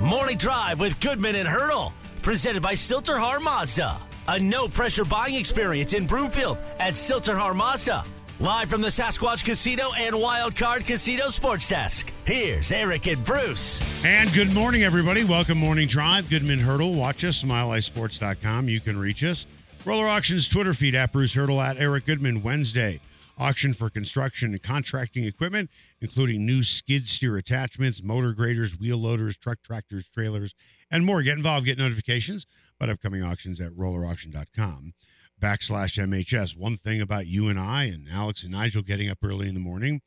Morning Drive with Goodman and Hurdle, presented by Sill-TerHar Mazda. A no pressure buying experience in Broomfield at Sill-TerHar Mazda. Live from the Sasquatch Casino and Wild Card Casino Sports Desk. Here's Eric and Bruce. And good morning, everybody. Welcome, Morning Drive. Goodman Hurdle. Watch us, milehighsports.com. You can reach us. Roller Auctions Twitter feed at Bruce Hurdle at Eric Goodman Wednesday. Auction for construction and contracting equipment, including new skid steer attachments, motor graders, wheel loaders, truck tractors, trailers, and more. Get involved, get notifications about upcoming auctions at rollerauction.com backslash MHS. One thing about you and I and Alex and Nigel getting up early in the morning,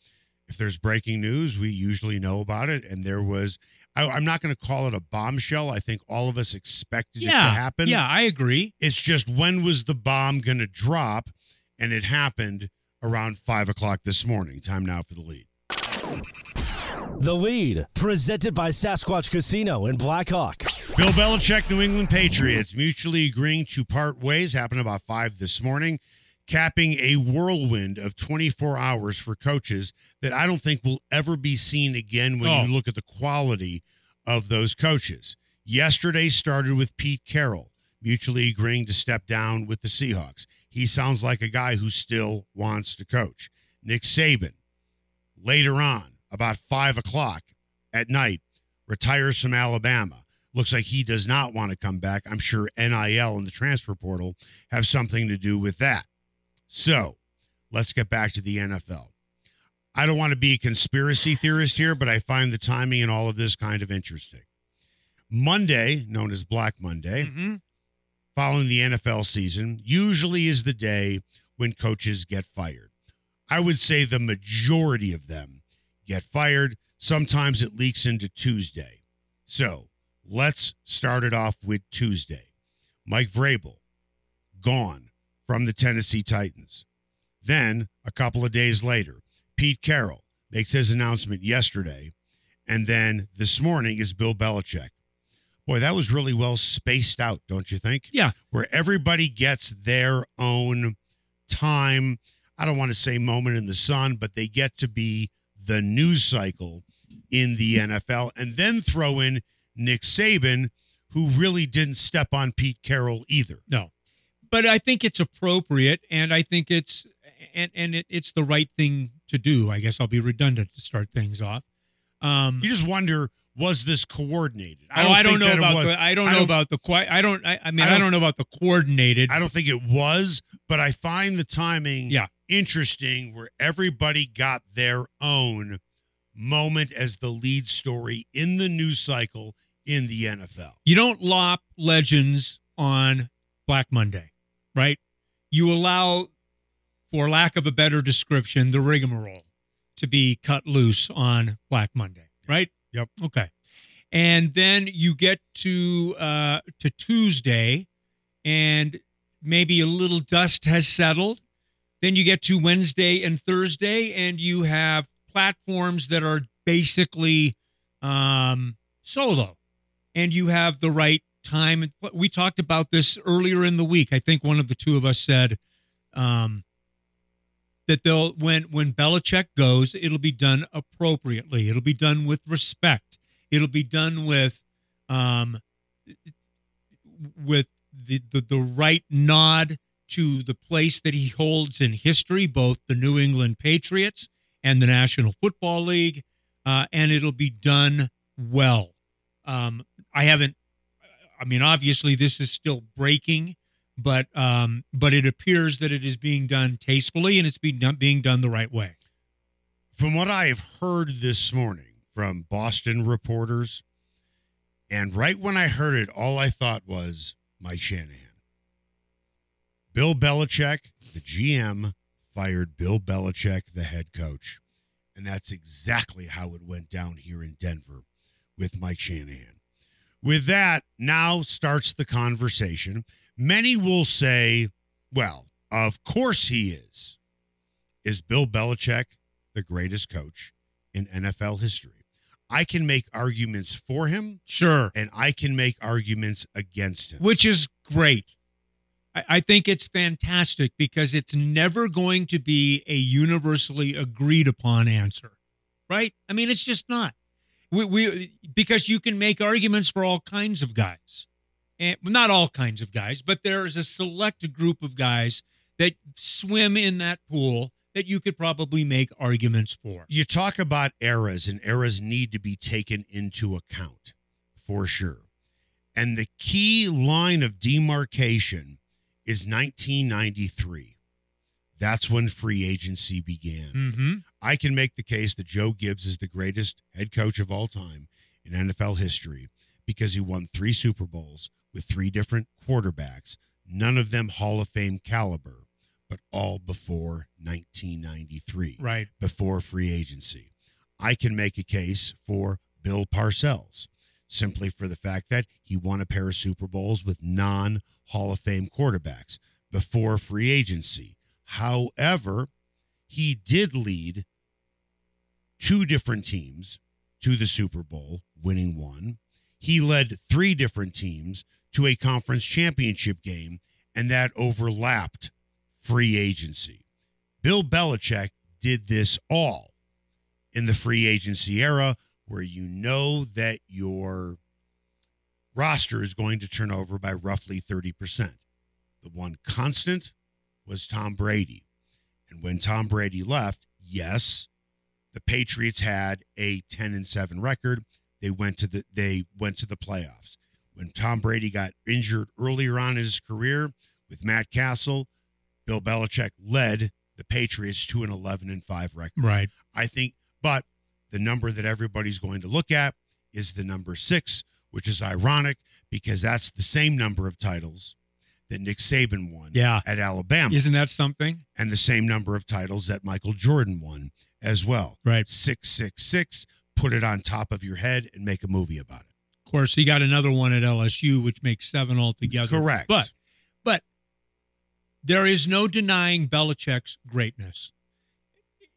if there's breaking news, we usually know about it. And there was, I, am not going to call it a bombshell. I think all of us expected it to happen. yeah, I agree. It's just when was the bomb going to drop? And it happened around five o'clock this morning. Time now for the lead. The lead, presented by Sasquatch Casino in Blackhawk. Bill Belichick, New England Patriots, mutually agreeing to part ways. Happened about five this morning, capping a whirlwind of 24 hours for coaches that I don't think will ever be seen again when Oh. you look at the quality of those coaches. Yesterday started with Pete Carroll, mutually agreeing to step down with the Seahawks. He sounds like a guy who still wants to coach. Nick Saban, later on, about five o'clock at night, retires from Alabama. Looks like he does not want to come back. I'm sure NIL and the transfer portal have something to do with that. So let's get back to the NFL. I don't want to be a conspiracy theorist here, but I find the timing and all of this kind of interesting. Monday, known as Black Monday, Mhm. Following the NFL season, usually is the day when coaches get fired. I would say the majority of them get fired. Sometimes it leaks into Tuesday. So let's start it off with Tuesday. Mike Vrabel, gone from the Tennessee Titans. Then, a couple of days later, Pete Carroll makes his announcement yesterday. And then this morning is Bill Belichick. Boy, that was really well spaced out, don't you think? Yeah. Where everybody gets their own time. I don't want to say moment in the sun, but they get to be the news cycle in the NFL. And then throw in Nick Saban, who really didn't step on Pete Carroll either. No, but I think it's appropriate, and I think it's and and it, it's the right thing to do. I guess I'll be redundant to start things off. Um, You just wonder, was this coordinated? oh, I don't know about the. I don't I know don't- about the. I don't. I, I mean, I I don't- don't, know about the coordinated. I don't think it was, but I find the timing Yeah. interesting where everybody got their own moment as the lead story in the news cycle in the NFL. You don't lop legends on Black Monday, right? You allow, for lack of a better description, the rigmarole to be cut loose on Black Monday, right? Yep. Okay. And then you get to uh, to Tuesday, and maybe a little dust has settled. Then you get to Wednesday and Thursday, and you have platforms that are basically um, solo and you have the right time. We talked about this earlier in the week. I think one of the two of us said um, that they'll when when Belichick goes, it'll be done appropriately. It'll be done with respect. It'll be done with um, with the, the the right nod to the place that he holds in history, both the New England Patriots and the National Football League, uh, and it'll be done well. Um, I haven't. I mean, obviously, this is still breaking, but um, but it appears that it is being done tastefully and it's being done, being done the right way. From what I have heard this morning from Boston reporters, and right when I heard it, all I thought was Mike Shanahan. Bill Belichick, the GM, fired Bill Belichick, the head coach. And that's exactly how it went down here in Denver with Mike Shanahan. With that, now starts the conversation. Many will say, well, of course he is. Is Bill Belichick the greatest coach in NFL history? I can make arguments for him Sure, and I can make arguments against him. which is great. I, I think it's fantastic because it's never going to be a universally agreed upon answer, right? I mean, it's just not. We, we because you can make arguments for all kinds of guys, and not all kinds of guys, but there is a select group of guys that swim in that pool that you could probably make arguments for. You talk about eras, and eras need to be taken into account for sure. And the key line of demarcation is 1993. That's when free agency began. Mm-hmm. I can make the case that Joe Gibbs is the greatest head coach of all time in NFL history because he won three Super Bowls with three different quarterbacks, none of them Hall of Fame caliber, but all before 1993, Right. before free agency. I can make a case for Bill Parcells simply for the fact that he won a pair of Super Bowls with non Hall of Fame quarterbacks before free agency. However, he did lead two different teams to the Super Bowl, winning one. He led three different teams to a conference championship game, and that overlapped free agency. Bill Belichick did this all in the free agency era where you know that your roster is going to turn over by roughly 30%. The one constant was Tom Brady. And when Tom Brady left, yes, the Patriots had a 10 and 7 record. They went to the they went to the playoffs. When Tom Brady got injured earlier on in his career with Matt Cassel, Bill Belichick led the Patriots to an 11 and 5 record. Right. I think, but the number that everybody's going to look at is the number six, which is ironic because that's the same number of titles that Nick Saban won Yeah. at Alabama Isn't that something? and the same number of titles that Michael Jordan won as well. Right. 666, put it on top of your head and make a movie about it. Course, he got another one at LSU, which makes seven altogether. Correct. But but there is no denying Belichick's greatness.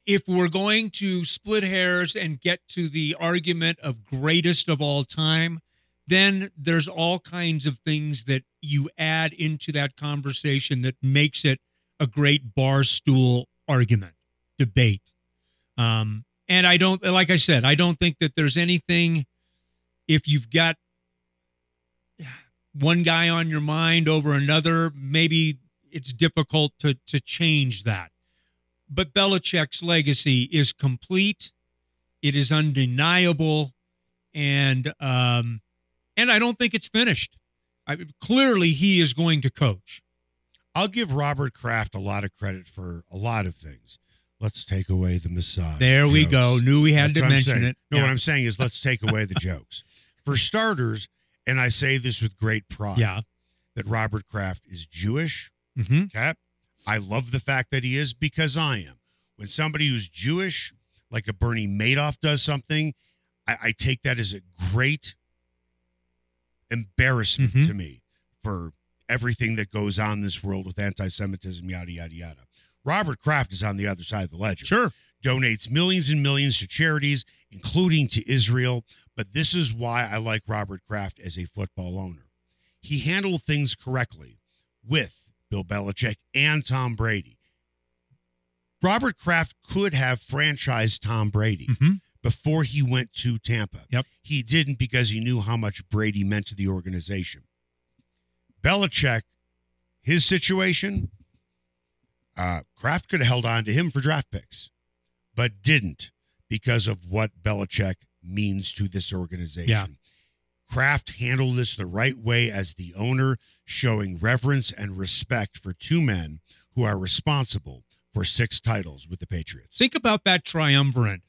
If we're going to split hairs and get to the argument of greatest of all time, then there's all kinds of things that you add into that conversation that makes it a great bar stool argument, debate. Um, and I don't, like I said, I don't think that there's anything, if you've got one guy on your mind over another, maybe it's difficult to to change that. But Belichick's legacy is complete. It is undeniable, and um, and I don't think it's finished. I, clearly, he is going to coach. I'll give Robert Kraft a lot of credit for a lot of things. Let's take away the massage. There we go. Knew we had That's to mention it. No, Yeah. what I'm saying is let's take away the jokes. For starters, and I say this with great pride, yeah. that Robert Kraft is Jewish. hmm Okay. I love the fact that he is because I am. When somebody who's Jewish, like a Bernie Madoff, does something, I, I take that as a great embarrassment Mhm. to me for everything that goes on in this world with anti Semitism, yada, yada, yada. Robert Kraft is on the other side of the ledger Sure. donates millions and millions to charities, including to Israel. But this is why I like Robert Kraft as a football owner. He handled things correctly with Bill Belichick and Tom Brady. Robert Kraft could have franchised Tom Brady hmm before he went to Tampa. Yep. He didn't because he knew how much Brady meant to the organization. Belichick, his situation, uh, Kraft could have held on to him for draft picks, but didn't because of what Belichick means to this organization. Yeah. Kraft handled this the right way as the owner, showing reverence and respect for two men who are responsible for six titles with the Patriots. Think about that triumvirate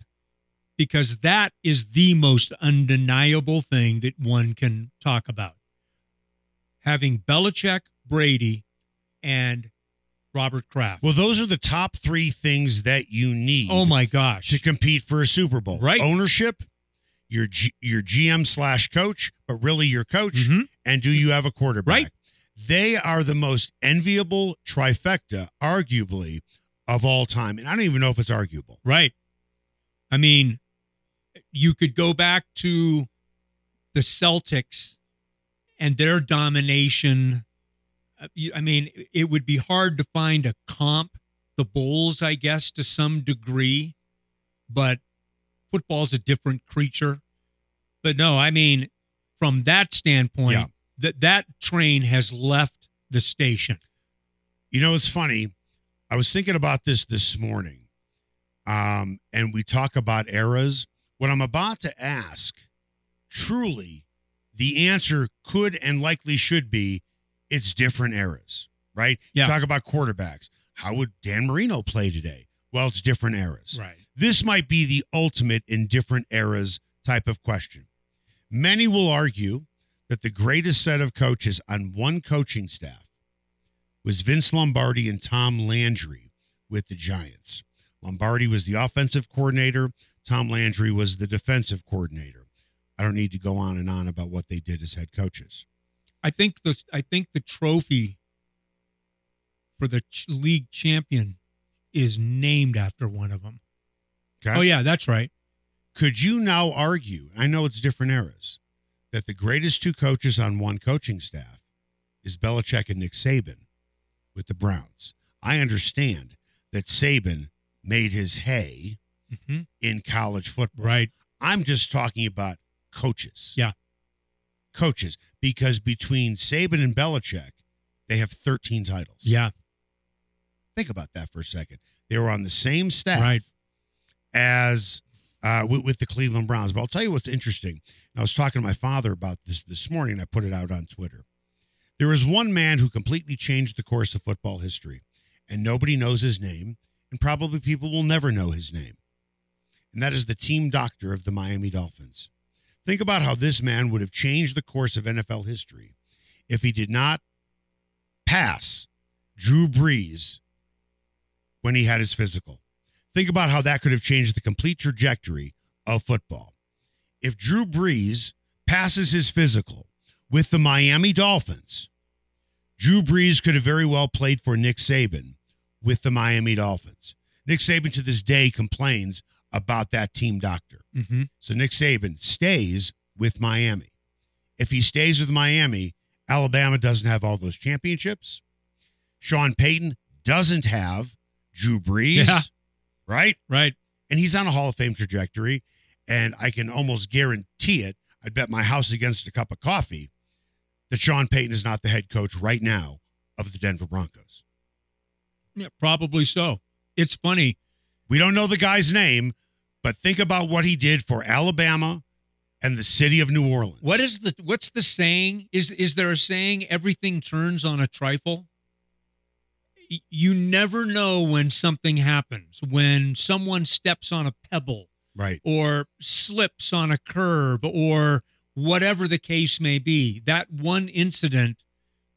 because that is the most undeniable thing that one can talk about. Having Belichick, Brady, and Robert Kraft. Well, those are the top three things that you need oh my gosh. to compete for a Super Bowl. Right. Ownership, your G, your GM slash coach, but really your coach, Mhm. and do you have a quarterback? Right. They are the most enviable trifecta, arguably, of all time. And I don't even know if it's arguable. Right. I mean, you could go back to the Celtics and their domination. Uh, I mean, it would be hard to find a comp. The Bulls, I guess, to some degree, but football's a different creature. But no, I mean, from that standpoint, Yeah. that that train has left the station. You know, it's funny. I was thinking about this this morning, um, and we talk about eras. What I'm about to ask, truly, the answer could and likely should be it's different eras, right? Yeah. Talk about quarterbacks. How would Dan Marino play today? Well, it's different eras. Right. This might be the ultimate in different eras type of question. Many will argue that the greatest set of coaches on one coaching staff was Vince Lombardi and Tom Landry with the Giants. Lombardi was the offensive coordinator, Tom Landry was the defensive coordinator. I don't need to go on and on about what they did as head coaches. I think the I think the trophy for the ch- league champion is named after one of them. Okay. Oh yeah, that's right. Could you now argue, I know it's different eras, that the greatest two coaches on one coaching staff is Belichick and Nick Saban with the Browns? I understand that Saban made his hay hmm in college football. Right. I'm just talking about coaches. Yeah. Coaches. Because between Saban and Belichick, they have 13 titles. Yeah. Think about that for a second. They were on the same staff Right. as uh, with, with the Cleveland Browns. But I'll tell you what's interesting. I was talking to my father about this this morning. I put it out on Twitter. There is one man who completely changed the course of football history, and nobody knows his name, and probably people will never know his name. And that is the team doctor of the Miami Dolphins. Think about how this man would have changed the course of NFL history if he did not pass Drew Brees when he had his physical. Think about how that could have changed the complete trajectory of football. If Drew Brees passes his physical with the Miami Dolphins, Drew Brees could have very well played for Nick Saban with the Miami Dolphins. Nick Saban to this day complains about that team doctor. hmm So Nick Saban stays with Miami. If he stays with Miami, Alabama doesn't have all those championships. Sean Payton doesn't have Drew Brees, Yeah. right? Right. And he's on a Hall of Fame trajectory. And I can almost guarantee it. I'd bet my house against a cup of coffee that Sean Payton is not the head coach right now of the Denver Broncos. Yeah, probably so. It's funny. We don't know the guy's name, but think about what he did for Alabama and the city of New Orleans. What is the what's the saying? Is is there a saying everything turns on a trifle? You never know when something happens. When someone steps on a pebble right? or slips on a curb or whatever the case may be, that one incident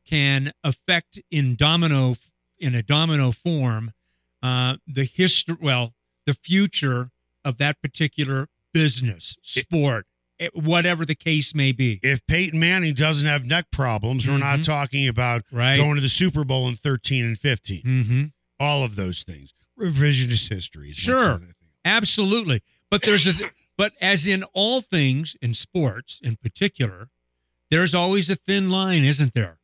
can affect in domino in a domino form uh, the history. Well, the future of that particular business, sport, whatever the case may be. If Peyton Manning doesn't have neck problems, we're not Mhm. talking about Right. going to the Super Bowl in 13 and 15. Mm-hmm. All of those things. Revisionist history. is Sure. Absolutely. But there's a but as in all things in sports in particular, there's always a thin line, isn't there?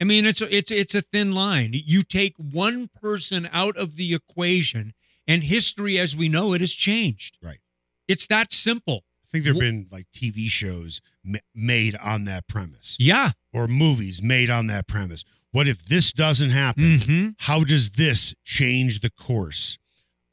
I mean, it's it's it's a thin line. You take one person out of the equation and history as we know it has changed. Right. It's that simple. I think there have been like TV shows ma- made on that premise Yeah. or movies made on that premise. What if this doesn't happen? hmm How does this change the course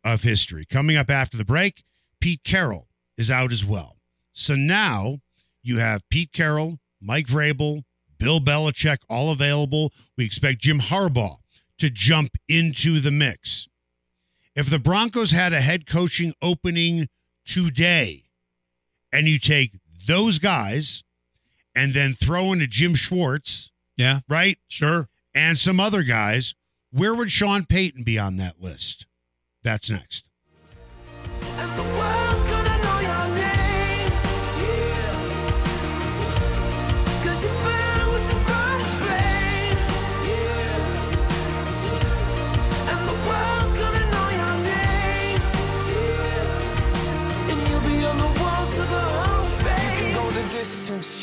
of history? Coming up after the break, Pete Carroll is out as well. So now you have Pete Carroll, Mike Vrabel, Bill Belichick all available. We expect Jim Harbaugh to jump into the mix. If the Broncos had a head coaching opening today and you take those guys and then throw in a Jim Schwartz, Yeah. right? Sure. and some other guys, where would Sean Payton be on that list? That's next.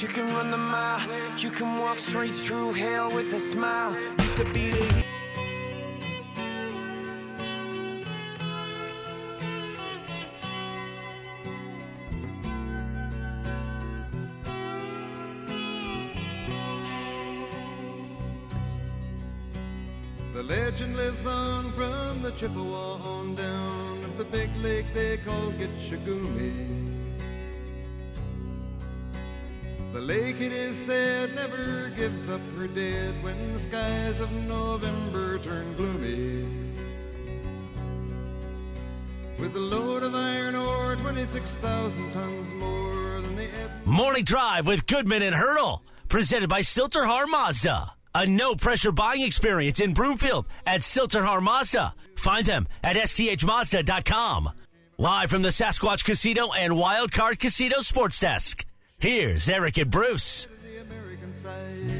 You can run the mile, you can walk straight through hell with a smile. You could be the The legend lives on from the Chippewa on down of the big lake they call Gitche Gumee. The lake, it is said, never gives up her dead when the skies of November turn gloomy. With a load of iron ore, 26,000 tons more than the ebb. Morning Drive with Goodman and Hurdle, presented by Sill-TerHar Mazda. A no pressure buying experience in Broomfield at Sill-TerHar Mazda. Find them at sthmazda.com. Live from the Sasquatch Casino and Wildcard Casino Sports Desk. Here's Eric and Bruce.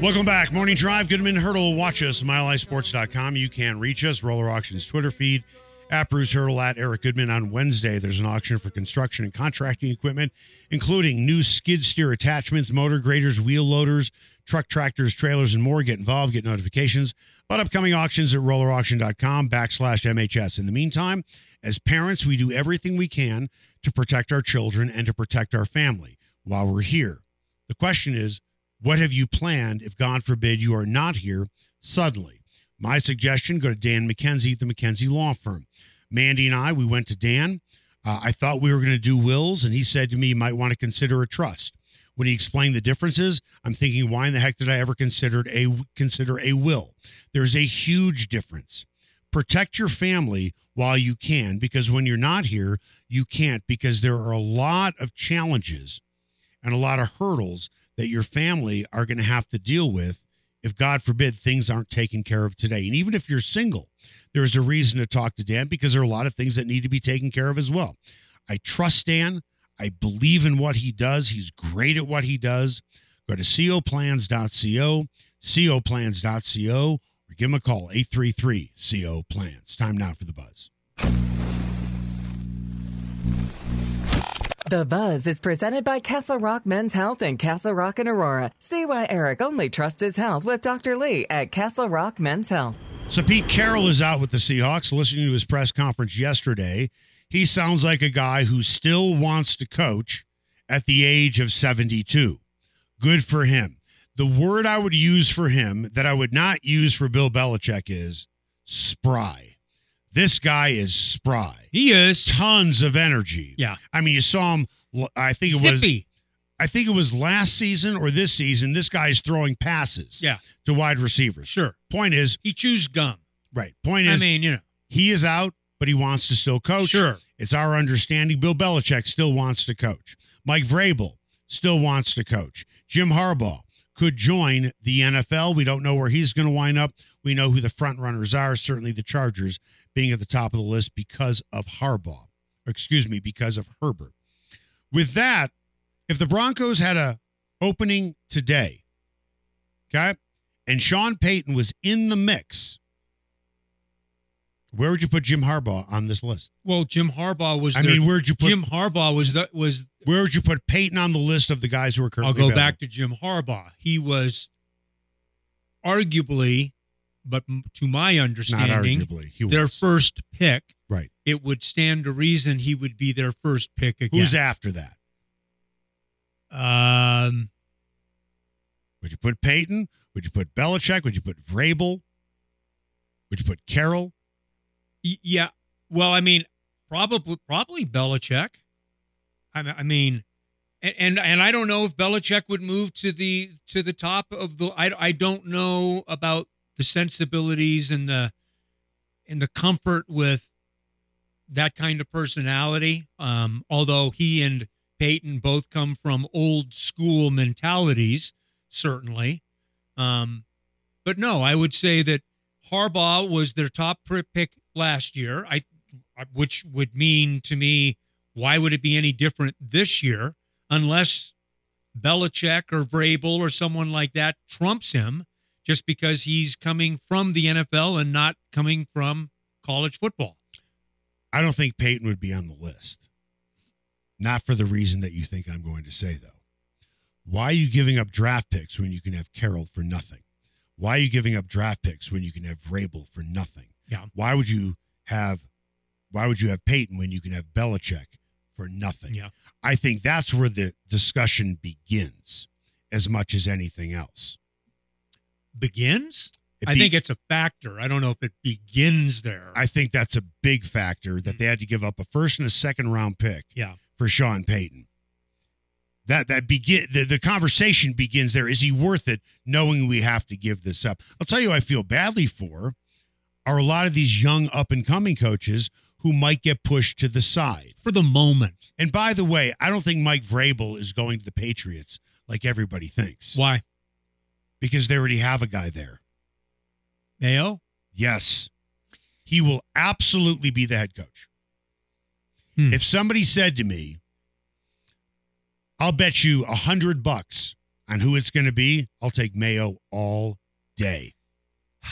Welcome back. Morning Drive. Goodman Hurdle. Watch us, milehighsports.com. You can reach us. Roller Auctions Twitter feed. At Bruce Hurdle, at Eric Goodman. On Wednesday, there's an auction for construction and contracting equipment, including new skid steer attachments, motor graders, wheel loaders, truck tractors, trailers, and more. Get involved, get notifications about upcoming auctions at rollerauction.com backslash MHS. In the meantime, as parents, we do everything we can to protect our children and to protect our family while we're here. The question is, what have you planned if, God forbid, you are not here suddenly? My suggestion go to Dan McKenzie at the McKenzie Law Firm. Mandy and I, we went to Dan. Uh, I thought we were going to do wills, and he said to me, you might want to consider a trust. When he explained the differences, I'm thinking, why in the heck did I ever considered a consider a will? There's a huge difference. Protect your family while you can, because when you're not here, you can't, because there are a lot of challenges and a lot of hurdles that your family are going to have to deal with if God forbid things aren't taken care of today. And even if you're single, there's a reason to talk to Dan because there are a lot of things that need to be taken care of as well. I trust Dan. I believe in what he does. He's great at what he does. Go to coplans.co, coplans.co, or give him a call, 833 CO Plans. Time now for the buzz. The Buzz is presented by Castle Rock Men's Health and Castle Rock and Aurora. See why Eric only trusts his health with Dr. Lee at Castle Rock Men's Health. So Pete Carroll is out with the Seahawks. Listening to his press conference yesterday, he sounds like a guy who still wants to coach at the age of 72. Good for him. The word I would use for him that I would not use for Bill Belichick is spry. This guy is spry. He is. Tons of energy. Yeah. I mean, you saw him. I think it was. Zippy. I think it was last season or this season. This guy's throwing passes. Yeah. To wide receivers. Sure. Point is, He chews gum. right. Point is, I mean, you know. he is out, but he wants to still coach. Sure. It's our understanding Bill Belichick still wants to coach. Mike Vrabel still wants to coach. Jim Harbaugh could join the NFL. We don't know where he's going to wind up. We know who the front runners are, certainly the Chargers being at the top of the list because of Harbaugh. Or excuse me, because of Herbert. With that, if the Broncos had a opening today, okay, and Sean Payton was in the mix, where would you put Jim Harbaugh on this list? Well, Jim Harbaugh was. I their- mean, where'd you put Jim Harbaugh was the was. where would you put Payton on the list of the guys who are currently? I'll go back to Jim Harbaugh. He was arguably, but to my understanding, arguably. He their first pick. right. It would stand to reason he would be their first pick again. Who's after that? Um, Would you put Payton? Would you put Belichick? Would you put Vrabel? Would you put Carroll? y- yeah. Well, I mean, probably probably Belichick. I, I mean, and, and and I don't know if Belichick would move to the to the top of the. I I don't know about the sensibilities and the and the comfort with that kind of personality. Um, although he and Payton both come from old school mentalities, certainly. Um, but no, I would say that Harbaugh was their top pick last year. I, which would mean to me, why would it be any different this year unless Belichick or Vrabel or someone like that trumps him just because he's coming from the NFL and not coming from college football? I don't think Payton would be on the list. Not for the reason that you think I'm going to say, though. Why are you giving up draft picks when you can have Carroll for nothing? Why are you giving up draft picks when you can have Vrabel for nothing? Yeah. Why would you have why would you have Payton when you can have Belichick for nothing? Yeah. I think that's where the discussion begins as much as anything else. Begins? It I think it's a factor. I don't know if it begins there. I think that's a big factor that hmm. they had to give up a first and a second round pick yeah. for Sean Payton. That that begin the, the conversation begins there. Is he worth it knowing we have to give this up? I'll tell you I feel badly for are a lot of these young up and coming coaches who might get pushed to the side. For the moment. And by the way, I don't think Mike Vrabel is going to the Patriots like everybody thinks Why? Because they already have a guy there. Mayo? Yes. He will absolutely be the head coach. Hmm. If somebody said to me, I'll bet you a hundred bucks on who it's going to be, I'll take Mayo all day.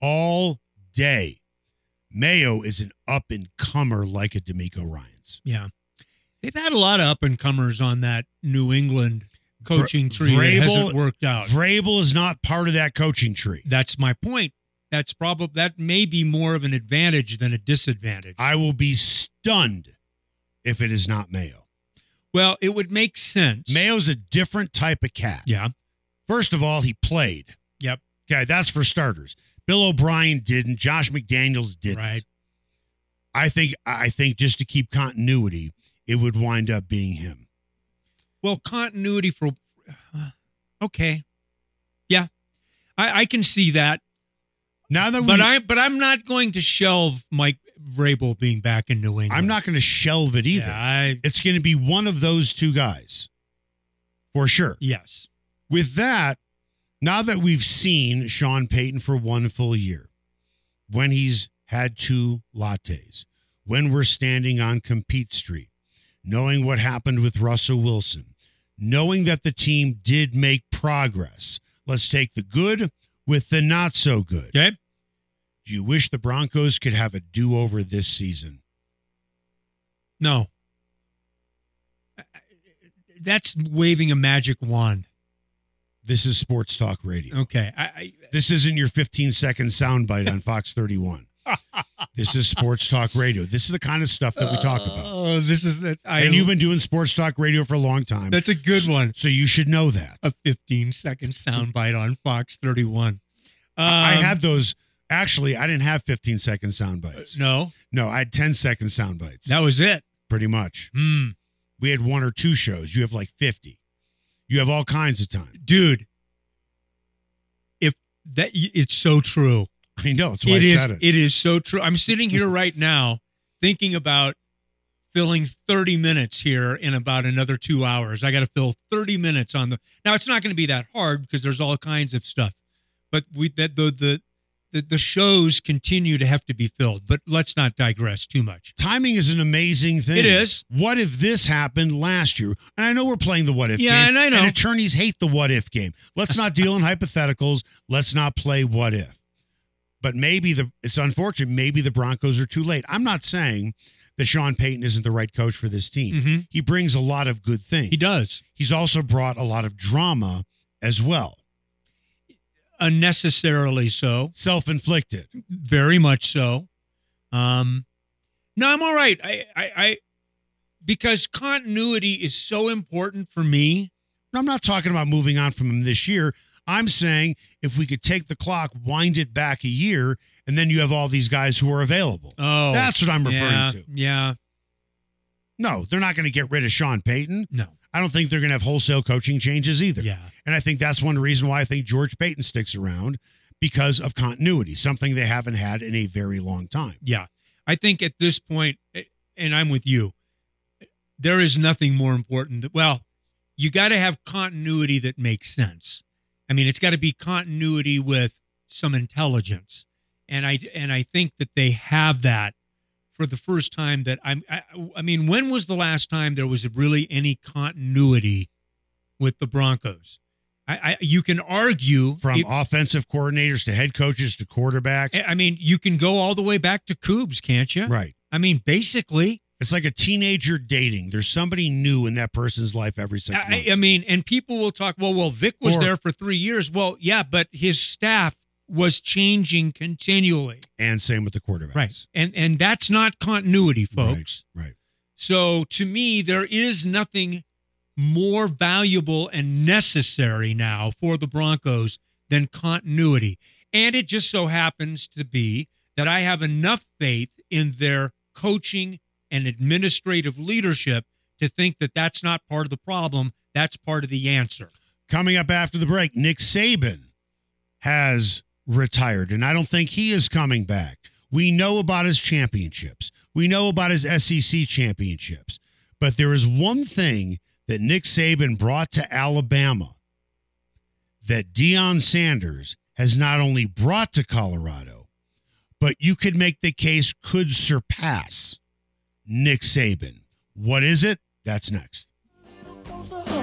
All day. Mayo is an up and comer like a DeMeco Ryans. Yeah. They've had a lot of up and comers on that New England coaching tree that Vrabel- hasn't worked out. Vrabel is not part of that coaching tree. That's my point. That's probably that may be more of an advantage than a disadvantage. I will be stunned if it is not Mayo. well, it would make sense. Mayo's a different type of cat. Yeah. First of all, he played. Yep. Okay, that's for starters. Bill O'Brien didn't. Josh McDaniels didn't. Right. I think I think just to keep continuity, it would wind up being him. Well, continuity for uh, okay. Yeah. I, I can see that. Now that we, But I but I'm not going to shelve Mike Vrabel being back in New England. I'm not going to shelve it either. Yeah, I It's going to be one of those two guys, for sure. yes. With that, now that we've seen Sean Payton for one full year, when he's had two lattes, when we're standing on Compete Street, knowing what happened with Russell Wilson, knowing that the team did make progress, let's take the good with the not so good. Okay. Do you wish the Broncos could have a do over this season? No. That's waving a magic wand. This is Sports Talk Radio. Okay. I, I This isn't your 15 second soundbite on Fox 31. This is Sports Talk Radio. This is the kind of stuff that we talk about. Oh, this is that. I, and you've been doing Sports Talk Radio for a long time. That's a good one. So you should know that. A 15 second soundbite on Fox 31. I Um, had those. Actually, I didn't have 15 second sound bites. no. No, I had 10 second sound bites. That was it. Pretty much. Hmm. We had one or two shows. You have like 50. You have all kinds of time. dude. If that, it's so true. I know. That's why It I is. said it. It is so true. I'm sitting here right now thinking about filling 30 minutes here in about another two hours. I got to fill 30 minutes on the. Now it's not going to be that hard because there's all kinds of stuff, but we that the the. The, the shows continue to have to be filled, but let's not digress too much. Timing is an amazing thing. It is. What if this happened last year? And I know we're playing the what if Yeah, game. and I know. And attorneys hate the what if game. Let's not deal in hypotheticals. Let's not play what if. But maybe the it's unfortunate. Maybe the Broncos are too late. I'm not saying that Sean Payton isn't the right coach for this team. Mhm. He brings a lot of good things. He does He's also brought a lot of drama as well, unnecessarily so. self inflicted. very much so. Um, no, I'm all right. I, I, I, because continuity is so important for me. I'm not talking about moving on from him this year. I'm saying if we could take the clock, wind it back a year, and then you have all these guys who are available. Oh, That's what I'm referring yeah, to. Yeah, No, they're not going to get rid of Sean Payton. no, I don't think they're going to have wholesale coaching changes either. yeah, And I think that's one reason why I think George Paton sticks around because of continuity, something they haven't had in a very long time. yeah. I think at this eh, and I'm with you. There is nothing more important. That, well, you got to have continuity that makes sense. I mean, it's got to be continuity with some intelligence, and I and I think that they have that for the first time. That I'm. I, I mean, when was the last time there was really any continuity with the Broncos? I, I you can argue From if- offensive coordinators to head coaches to quarterbacks. I mean, you can go all the way back to Kubes, can't you? Right. I mean, basically, It's like a teenager dating. There's somebody new in that person's life every six months. I mean, and people will talk, well, well, Vic was Or- there for three years. Well, yeah, but his staff was changing continually. and same with the quarterbacks. Right. And and that's not continuity, folks. Right. So to me, there is nothing more valuable and necessary now for the Broncos than continuity. And it just so happens to be that I have enough faith in their coaching and administrative leadership to think that that's not part of the problem. That's part of the answer. Coming up after the break, Nick Saban has retired, and I don't think he is coming back. We know about his championships, we know about his SEC championships, but there is one thing that Nick Saban brought to Alabama that Deion Sanders has not only brought to Colorado, but you could make the case could surpass Nick Saban. What is it? That's next. Closer, huh?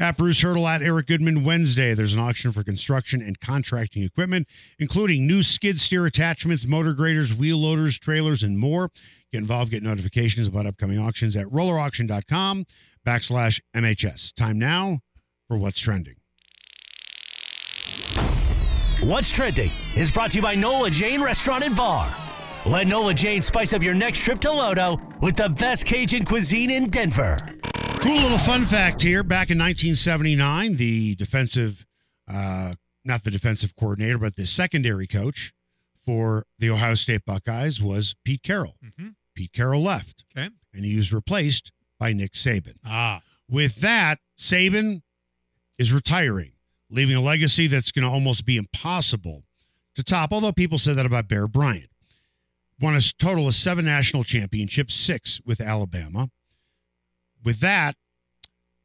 At Bruce Hurdle, at Eric Goodman. Wednesday, there's an auction for construction and contracting equipment, including new skid steer attachments, motor graders, wheel loaders, trailers, and more. Get involved, get notifications about upcoming auctions at rollerauction.com backslash MHS. Time now for What's Trending. What's Trending is brought to you by Nola Jane Restaurant and Bar. Let Nola Jane spice up your next trip to Lodo with the best Cajun cuisine in Denver. Cool little fun fact here. Back in 1979, the defensive, uh, not the defensive coordinator, but the secondary coach for the Ohio State Buckeyes was Pete Carroll. Mhm. Pete Carroll left, Okay. and he was replaced by Nick Saban. Ah, With that, Saban is retiring, leaving a legacy that's going to almost be impossible to top. Although people said that about Bear Bryant. Won a total of seven national championships, six with Alabama. With that,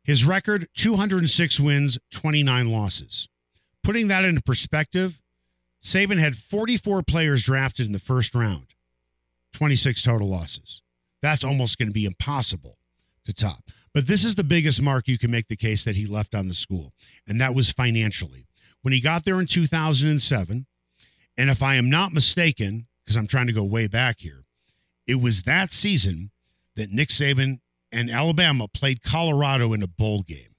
his record 206 wins, 29 losses. Putting that into perspective, Saban had 44 players drafted in the first round, 26 total losses. That's almost going to be impossible to top. But this is the biggest mark you can make the case that he left on the school, and that was financially. When he got there in 2007, and if I am not mistaken, because I'm trying to go way back here, it was that season that Nick Saban and Alabama played Colorado in a bowl game.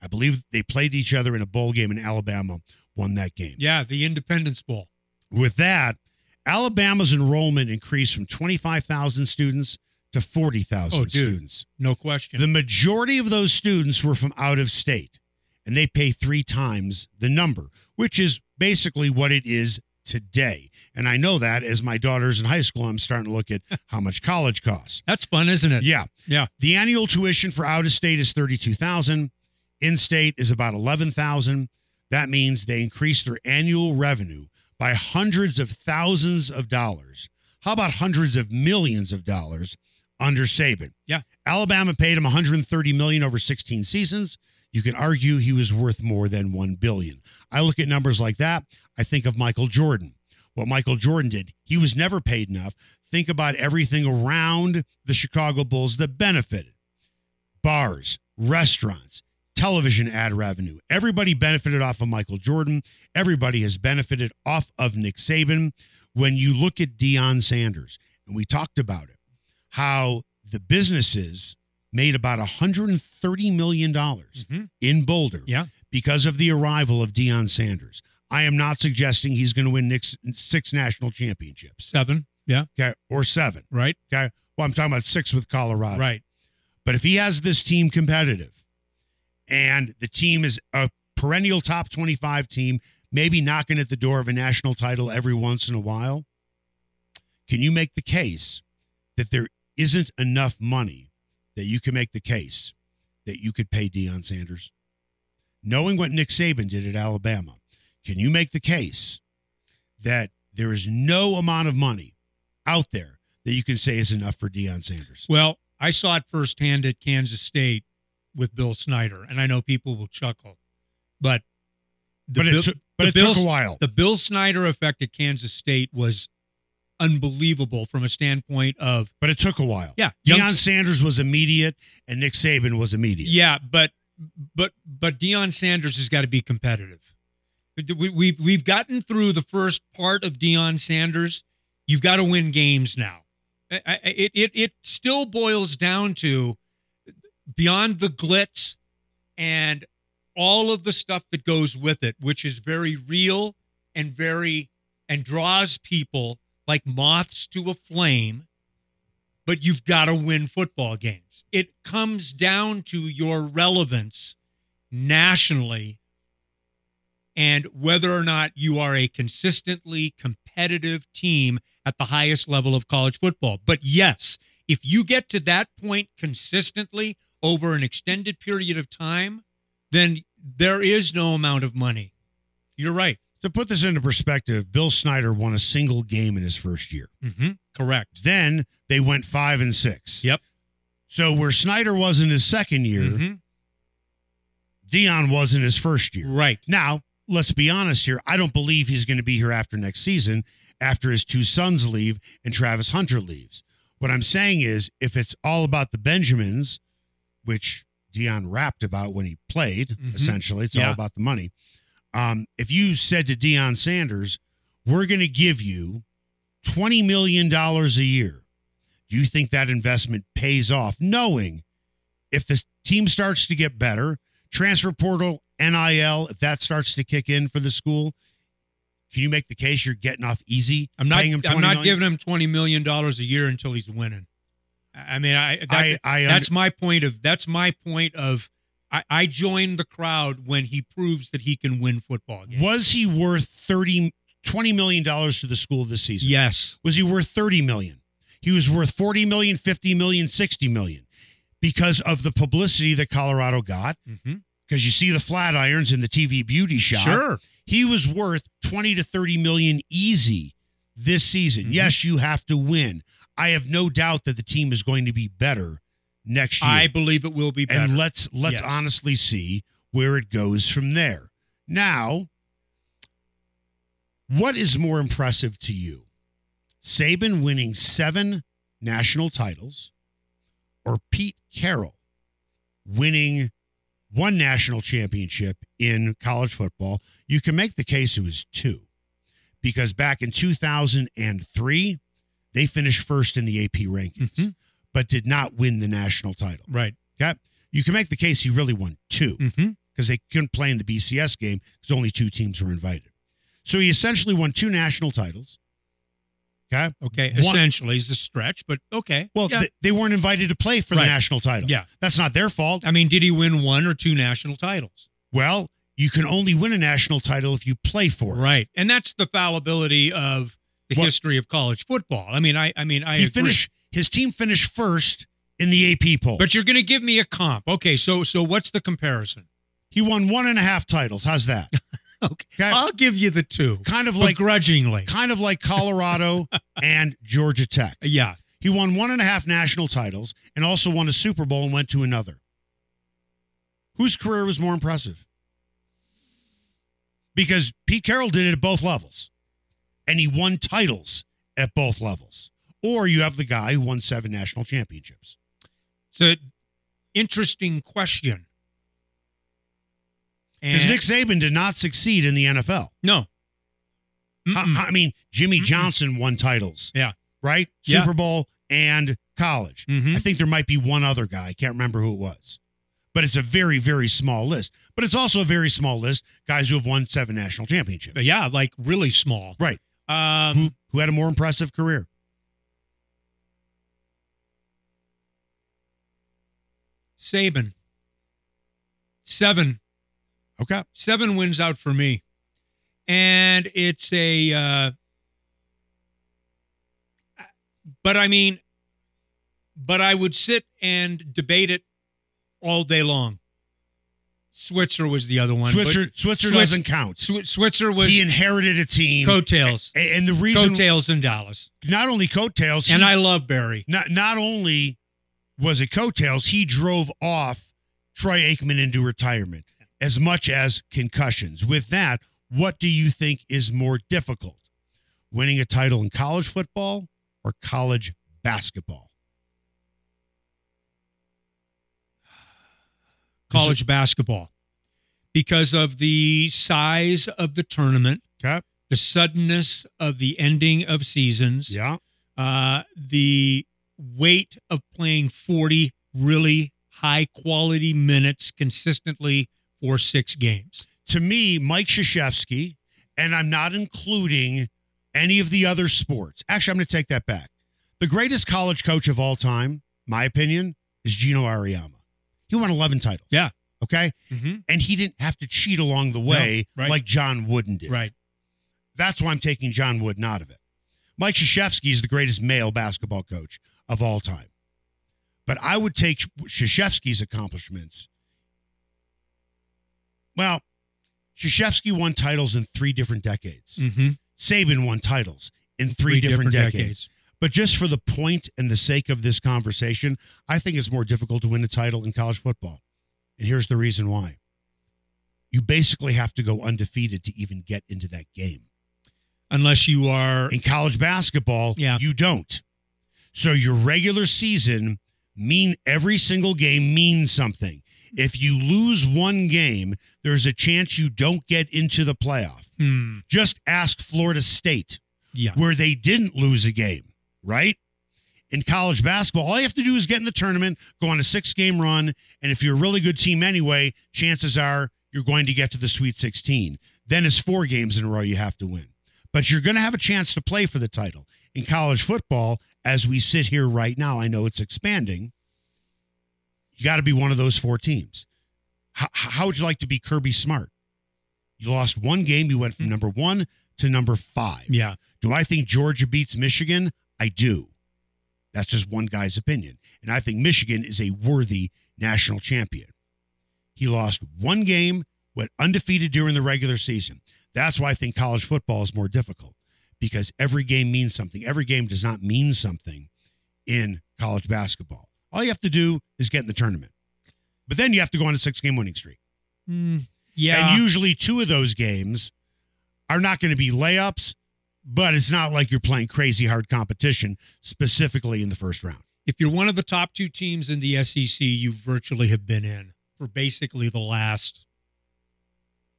I believe they played each other in a bowl game, and Alabama won that game. yeah, the Independence Bowl. With that, Alabama's enrollment increased from 25,000 students to 40,000 Oh, students. No question. The majority of those students were from out of state, and they pay three times the number, which is basically what it is today. And I know that as my daughter's in high school, I'm starting to look at how much college costs. That's fun, isn't it? Yeah. Yeah. The annual tuition for out of state is 32,000. In state is about 11,000. That means they increase their annual revenue by hundreds of thousands of dollars. How about hundreds of millions of dollars under Saban? Yeah. Alabama paid him 130 million over 16 seasons. You can argue he was worth more than 1 billion. I look at numbers like that, I think of Michael Jordan. What Michael Jordan did, he was never paid enough. Think about everything around the Chicago Bulls that benefited. Bars, restaurants, television ad revenue. Everybody benefited off of Michael Jordan. Everybody has benefited off of Nick Saban. When you look at Deion Sanders, and we talked about it, how the businesses made about $130 million Mhm. in Boulder Yeah. because of the arrival of Deion Sanders. I am not suggesting he's going to win Nick's six national championships, Seven. Yeah. okay, or seven. Right. Okay, well, I'm talking about six with Colorado. Right. But if he has this team competitive and the team is a perennial top 25 team, maybe knocking at the door of a national title every once in a while, can you make the case that there isn't enough money that you can make the case that you could pay Deion Sanders? Knowing what Nick Saban did at Alabama, can you make the case that there is no amount of money out there that you can say is enough for Deion Sanders? Well, I saw it firsthand at Kansas State with Bill Snyder, and I know people will chuckle, but but Bill- it took, but it took a while. The Bill Snyder effect at Kansas State was unbelievable from a standpoint of but it took a while. yeah, Deion young- Sanders was immediate, and Nick Saban was immediate. Yeah, but but but Deion Sanders has got to be competitive. We, we've we've gotten through the first part of Deion Sanders. You've got to win games now. It it it still boils down to beyond the glitz and all of the stuff that goes with it, which is very real and very and draws people like moths to a flame but you've got to win football games. It comes down to your relevance nationally and whether or not you are a consistently competitive team at the highest level of college football. But yes, if you get to that point consistently over an extended period of time, then there is no amount of money. You're right. To put this into perspective, Bill Snyder won a single game in his first year. Mm-hmm. Correct. Then they went five and six. Yep. So where Snyder was in his second year, Mhm. Deion was in his first year. Right. Now, let's be honest here. I don't believe he's going to be here after next season, after his two sons leave and Travis Hunter leaves. What I'm saying is, if it's all about the Benjamins, which Deion rapped about when he played, Mhm. essentially, it's Yeah. all about the money. Um, if you said to Deion Sanders, we're going to give you $20 million a year, do you think that investment pays off, knowing if the team starts to get better, transfer portal, NIL, if that starts to kick in for the school, can you make the case you're getting off easy? I'm not. paying him I'm not million? giving him twenty million dollars a year until he's winning. I mean, I, that, I, I that's my point of. That's my point of. I, I join the crowd when he proves that he can win football games. was he worth 30 20 million dollars to the school this season? Yes. Was he worth 30 million? He was worth 40 million, 50 million, 60 million because of the publicity that Colorado got. Mm-hmm. Because you see the Flatirons in the TV beauty shop. Sure. He was worth 20 to 30 million easy this season. Mhm. Yes, you have to win. I have no doubt that the team is going to be better next year. I believe it will be better. and let's let's Yes. honestly see where it goes from there. Now, what is more impressive to you? Saban winning 7 national titles or Pete Carroll winning one national championship in college football? You can make the case it was two. Because back in 2003, they finished first in the AP rankings, Mhm. but did not win the national title. right. Okay. You can make the case he really won two Mm-hmm. because they couldn't play in the BCS game because only two teams were invited. So he essentially won two national titles. Okay. Okay. Essentially, is the stretch, but okay. Well, yeah. th- they weren't invited to play for Right. the national title. Yeah. That's not their fault. I mean, did he win one or two national titles? Well, you can only win a national title if you play for it. Right. And that's the fallibility of the Well- history of college football. I mean, I I mean, I He agree. finished his team finished first in the AP poll. But you're going to give me a comp. Okay, so so what's the comparison? he won one and a half titles. How's that? Okay. I'll give you the two. kind of like grudgingly. kind of like Colorado and Georgia Tech. Yeah. He won one and a half national titles and also won a Super Bowl and went to another. Whose career was more impressive? Because Pete Carroll did it at both levels and he won titles at both levels. Or you have the guy who won seven national championships. So interesting question. Because Nick Saban did not succeed in the NFL. no. I, I mean, Jimmy Mm-mm. Johnson won titles. Yeah. Right? Yeah. Super Bowl and college. Mhm. I think there might be one other guy. I can't remember who it was. But it's a very, very small list. But it's also a very small list. Guys who have won seven national championships. Yeah, like really small. Right. Um, Who, who had a more impressive career. Saban. Seven. Okay. Seven wins out for me. And it's a uh but I mean but I would sit and debate it all day long. Switzer was the other one. Switzer, Switzer Switz- doesn't count. Swi- Switzer was he inherited a team. coattails. A- and the reason, Coattails in Dallas. not only coattails, And he- I love Barry. not, not only was it coattails, he drove off Troy Aikman into retirement as much as concussions. With that, what do you think is more difficult? Winning a title in college football or college basketball? College basketball. Because of the size of the tournament, Okay. the suddenness of the ending of seasons, Yeah. uh, the weight of playing 40 really high quality minutes consistently for six games. To me, Mike Krzyzewski, and I'm not including any of the other sports. Actually, I'm going to take that back. The greatest college coach of all time, my opinion, is Geno Auriemma. He won 11 titles. Yeah. Okay. Mm-hmm. And he didn't have to cheat along the way right. like John Wooden did. Right. That's why I'm taking John Wooden out of it. Mike Krzyzewski is the greatest male basketball coach of all time. But I would take Krzyzewski's accomplishments. Well, Krzyzewski won titles in three different decades. Mm-hmm. Saban won titles in three, different, decades. But just for the point and the sake of this conversation, I think it's more difficult to win a title in college football. And here's the reason why. You basically have to go undefeated to even get into that game. Unless you are In college basketball, Yeah. you don't. So your regular season mean every single game means something. If you lose one game, there's a chance you don't get into the playoff. hmm, Just ask Florida State yeah. where they didn't lose a game, right? In college basketball, all you have to do is get in the tournament, go on a six game run, and if you're a really good team anyway, chances are you're going to get to the Sweet 16. Then it's four games in a row you have to win. But you're going to have a chance to play for the title. In college football, as we sit here right now, I know it's expanding. You got to be one of those four teams. How, how would you like to be Kirby Smart? You lost one game, you went from mm. number one to number five. Yeah. Do I think Georgia beats Michigan? I do. That's just one guy's opinion. And I think Michigan is a worthy national champion. He lost one game, went undefeated during the regular season. That's why I think college football is more difficult because every game means something. Every game does not mean something in college basketball. All you have to do is get in the tournament. But then you have to go on a six game winning streak. Mm, yeah. And usually two of those games are not going to be layups, but it's not like you're playing crazy hard competition specifically in the first round. if you're one of the top two teams in the SEC, you virtually have been in for basically the last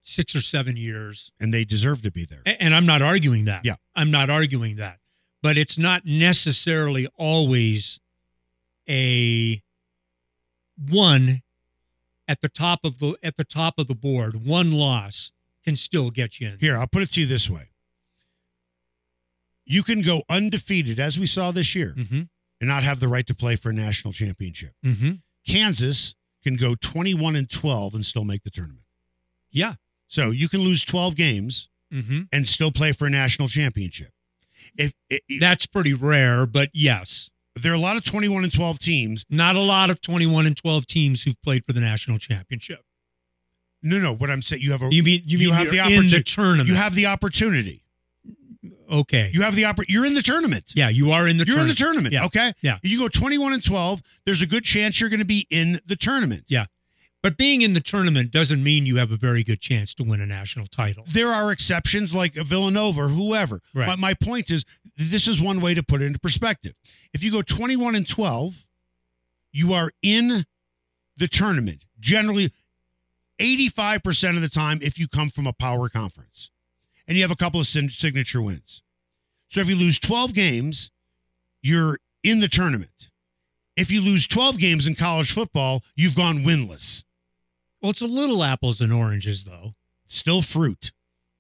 six or seven years. And they deserve to be there. And I'm not arguing that. Yeah. I'm not arguing that. But it's not necessarily always a one at the top of the at the top of the board. One loss can still get you in. Here, I'll put it to you this way. You can go undefeated, as we saw this year, Mm-hmm. and not have the right to play for a national championship. Mm-hmm. Kansas can go 21 and 12 and still make the tournament. Yeah. So you can lose 12 games Mm-hmm. and still play for a national championship. If, if, That's pretty rare, but yes. There are a lot of 21 and 12 teams, Not a lot of 21 and 12 teams who've played for the national championship. no, no. What I'm saying, you have a You mean you, You mean have the you're in the tournament? you have the opportunity. okay. You have the oppor- You're in the tournament. yeah, you are in the. Tournament. You're in the tournament. tournament. Yeah. Okay. Yeah. You go 21 and 12. There's a good chance you're going to be in the tournament. Yeah. But being in the tournament doesn't mean you have a very good chance to win a national title. There are exceptions like Villanova or whoever. Right. But my point is, this is one way to put it into perspective. If you go 21 and 12, you are in the tournament. Generally, 85% of the time, if you come from a power conference and you have a couple of signature wins. So if you lose 12 games, you're in the tournament. If you lose 12 games in college football, you've gone winless. Well, it's a little apples and oranges, though. Still fruit.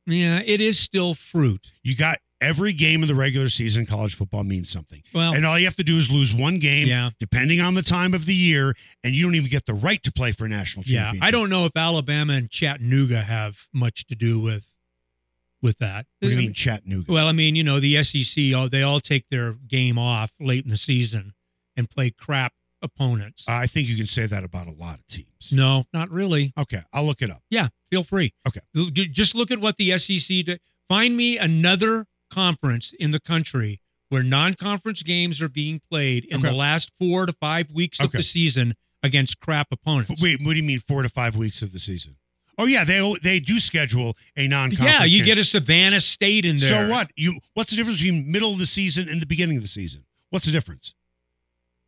Yeah, it is still fruit. You got every game in the regular season college football means something. Well, And all you have to do is lose one game, Yeah. depending on the time of the year, and you don't even get the right to play for a national yeah, championship. I don't know if Alabama and Chattanooga have much to do with with that. What do you I mean, Chattanooga? Well, I mean, you know, the SEC, all they all take their game off late in the season and play crap opponents. I think you can say that about a lot of teams. no, not really. Okay, I'll look it up. Yeah, feel free. Okay. Just look at what the SEC did. Find me another conference in the country where non-conference games are being played in Okay. the last four to five weeks of the season against crap opponents. F- Wait, what do you mean four to five weeks of the season? Oh yeah, they they do schedule a non. Conference. Yeah, you get a Savannah State in there. So what? You what's the difference between middle of the season and the beginning of the season? What's the difference?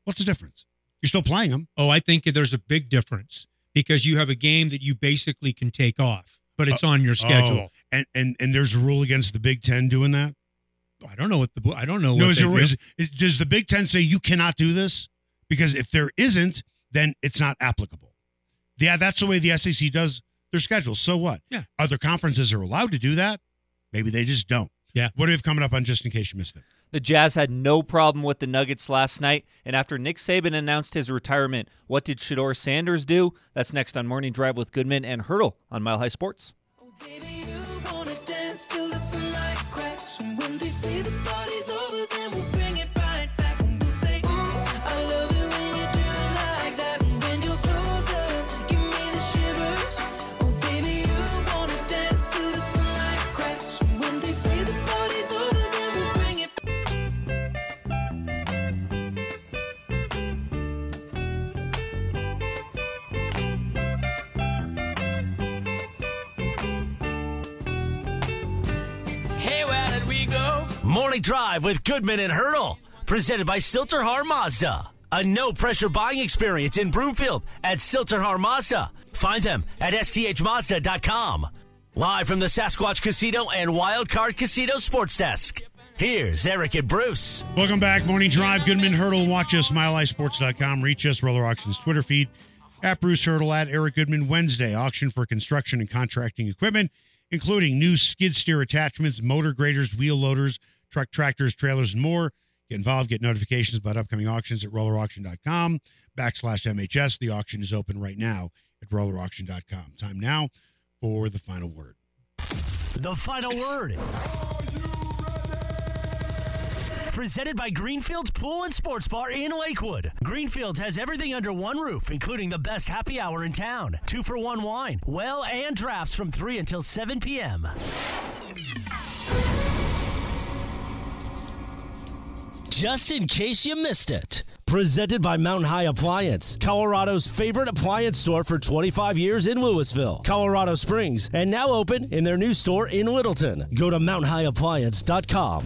What's the difference? You're still playing them. Oh, I think there's a big difference because you have a game that you basically can take off, but it's uh, on your schedule. Oh, and and and there's a rule against the Big Ten doing that. I don't know what the I don't know. No, what is there, do. is, is- does the Big Ten say you cannot do this? Because if there isn't, then it's not applicable. Yeah, that's the way the SEC does their schedule. So what? Yeah. Other conferences are allowed to do that. Maybe they just don't. Yeah. What do we have coming up on just in case you missed it? The Jazz had no problem with the Nuggets last night, and after Nick Saban announced his retirement, what did Shedeur Sanders do? That's next on Morning Drive with Goodman and Hurdle on Mile High Sports. Oh, baby, you wanna dance till the sunlight cracks. And when they say the party's over, then we'll bring Morning Drive with Goodman and Hurdle. Presented by Sill-TerHar Mazda. A no pressure buying experience in Broomfield at Sill-TerHar Mazda. Find them at sthmazda.com. Live from the Sasquatch Casino and Wildcard Casino Sports Desk. Here's Eric and Bruce. Welcome back. Morning Drive. Goodman Hurdle. Watch us, milehighsports.com. Reach us, Roller Auctions Twitter feed. At Bruce Hurdle, at Eric Goodman. Wednesday, auction for construction and contracting equipment, including new skid steer attachments, motor graders, wheel loaders, truck tractors, trailers, and more. Get involved. Get notifications about upcoming auctions at rollerauction.com backslash MHS. The auction is open right now at rollerauction.com. Time now for the final word. The final word. Presented by Greenfields Pool and Sports Bar in Lakewood. Greenfields has everything under one roof, including the best happy hour in town. Two for one wine, well, and drafts from 3 until 7 p.m. Just in case you missed it. Presented by Mountain High Appliance, Colorado's favorite appliance store for 25 years in Louisville, Colorado Springs, and now open in their new store in Littleton. Go to mountainhighappliance.com.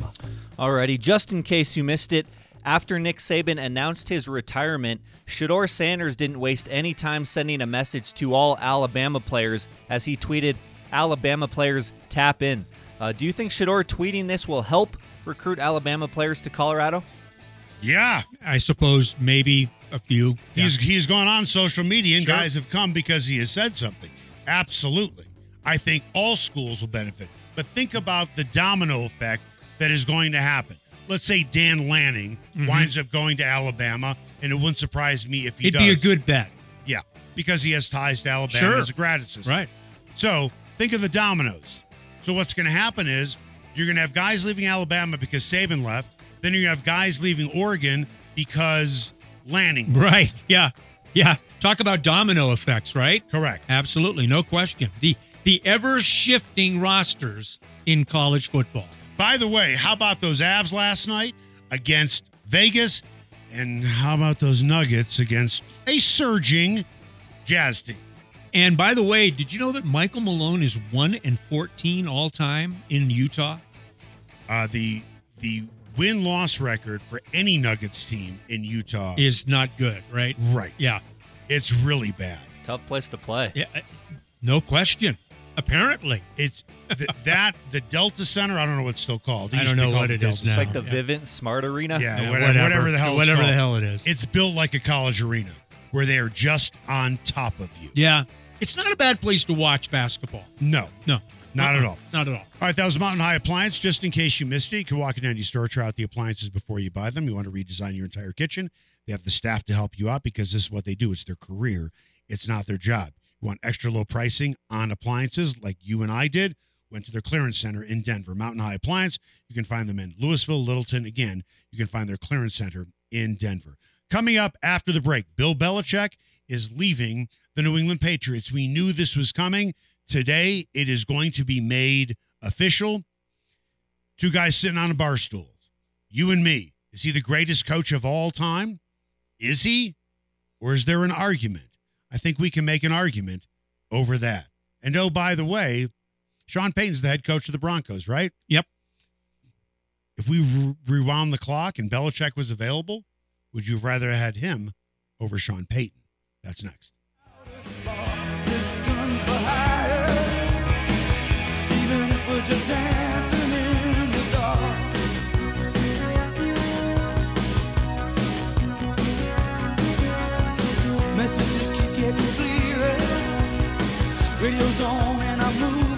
Alrighty, just in case you missed it, after Nick Saban announced his retirement, Shedeur Sanders didn't waste any time sending a message to all Alabama players as he tweeted, Alabama players tap in. Uh, do you think Shedeur tweeting this will help recruit Alabama players to Colorado? Yeah. I suppose maybe a few. He's he's gone on social media and Sure. guys have come because he has said something. Absolutely. I think all schools will benefit. But think about the domino effect that is going to happen. Let's say Dan Lanning winds up going to Alabama, and it wouldn't surprise me if he Mm-hmm. It'd does. be a good bet. yeah, because he has ties to Alabama Sure. as a grad assistant. Right. So think of the dominoes. So what's going to happen is you're going to have guys leaving Alabama because Saban left. Then you're going to have guys leaving Oregon because Lanning. Right. Yeah. Yeah. Talk about domino effects, right? Correct. Absolutely. No question. The the ever shifting rosters in college football. By the way, how about those Avs last night against Vegas? And how about those Nuggets against a surging Jazz team? And by the way, did you know that Michael Malone is 1 and 14 all time in Utah? Uh, the the win loss record for any Nuggets team in Utah, Is not good, right? right? Yeah. it's really bad. Tough place to play. Yeah. No question. Apparently. It's th- that the Delta Center. I don't know what it's still called. It I don't know what the it Delta is It's now. Center. like the Yeah. Vivint Smart Arena. Yeah, Yeah, whatever, whatever the hell. it's Whatever the hell it is. It's built like a college arena where they are just on top of you. yeah. It's not a bad place to watch basketball. No, No. Not at all. Not at all. All right, that was Mountain High Appliance. Just in case you missed it, you can walk into any store, try out the appliances before you buy them. You want to redesign your entire kitchen. They have the staff to help you out because this is what they do. It's their career. It's not their job. You want extra low pricing on appliances like you and I did? Went to their clearance center in Denver, Mountain High Appliance. You can find them in Louisville, Littleton. Again, you can find their clearance center in Denver. Coming up after the break, Bill Belichick is leaving the New England Patriots. We knew this was coming. Today, it is going to be made official. Two guys sitting on a bar stool. You and me. Is he the greatest coach of all time? Is he? Or is there an argument? I think we can make an argument over that. And oh, by the way, Sean Payton's the head coach of the Broncos, right? Yep. If we re- rewound the clock and Belichick was available, would you rather have rather had him over Sean Payton? That's next. This gun's for hire. Even if we're just dancing in the dark. Messages keep getting clearer. Radio's on and I'm moving.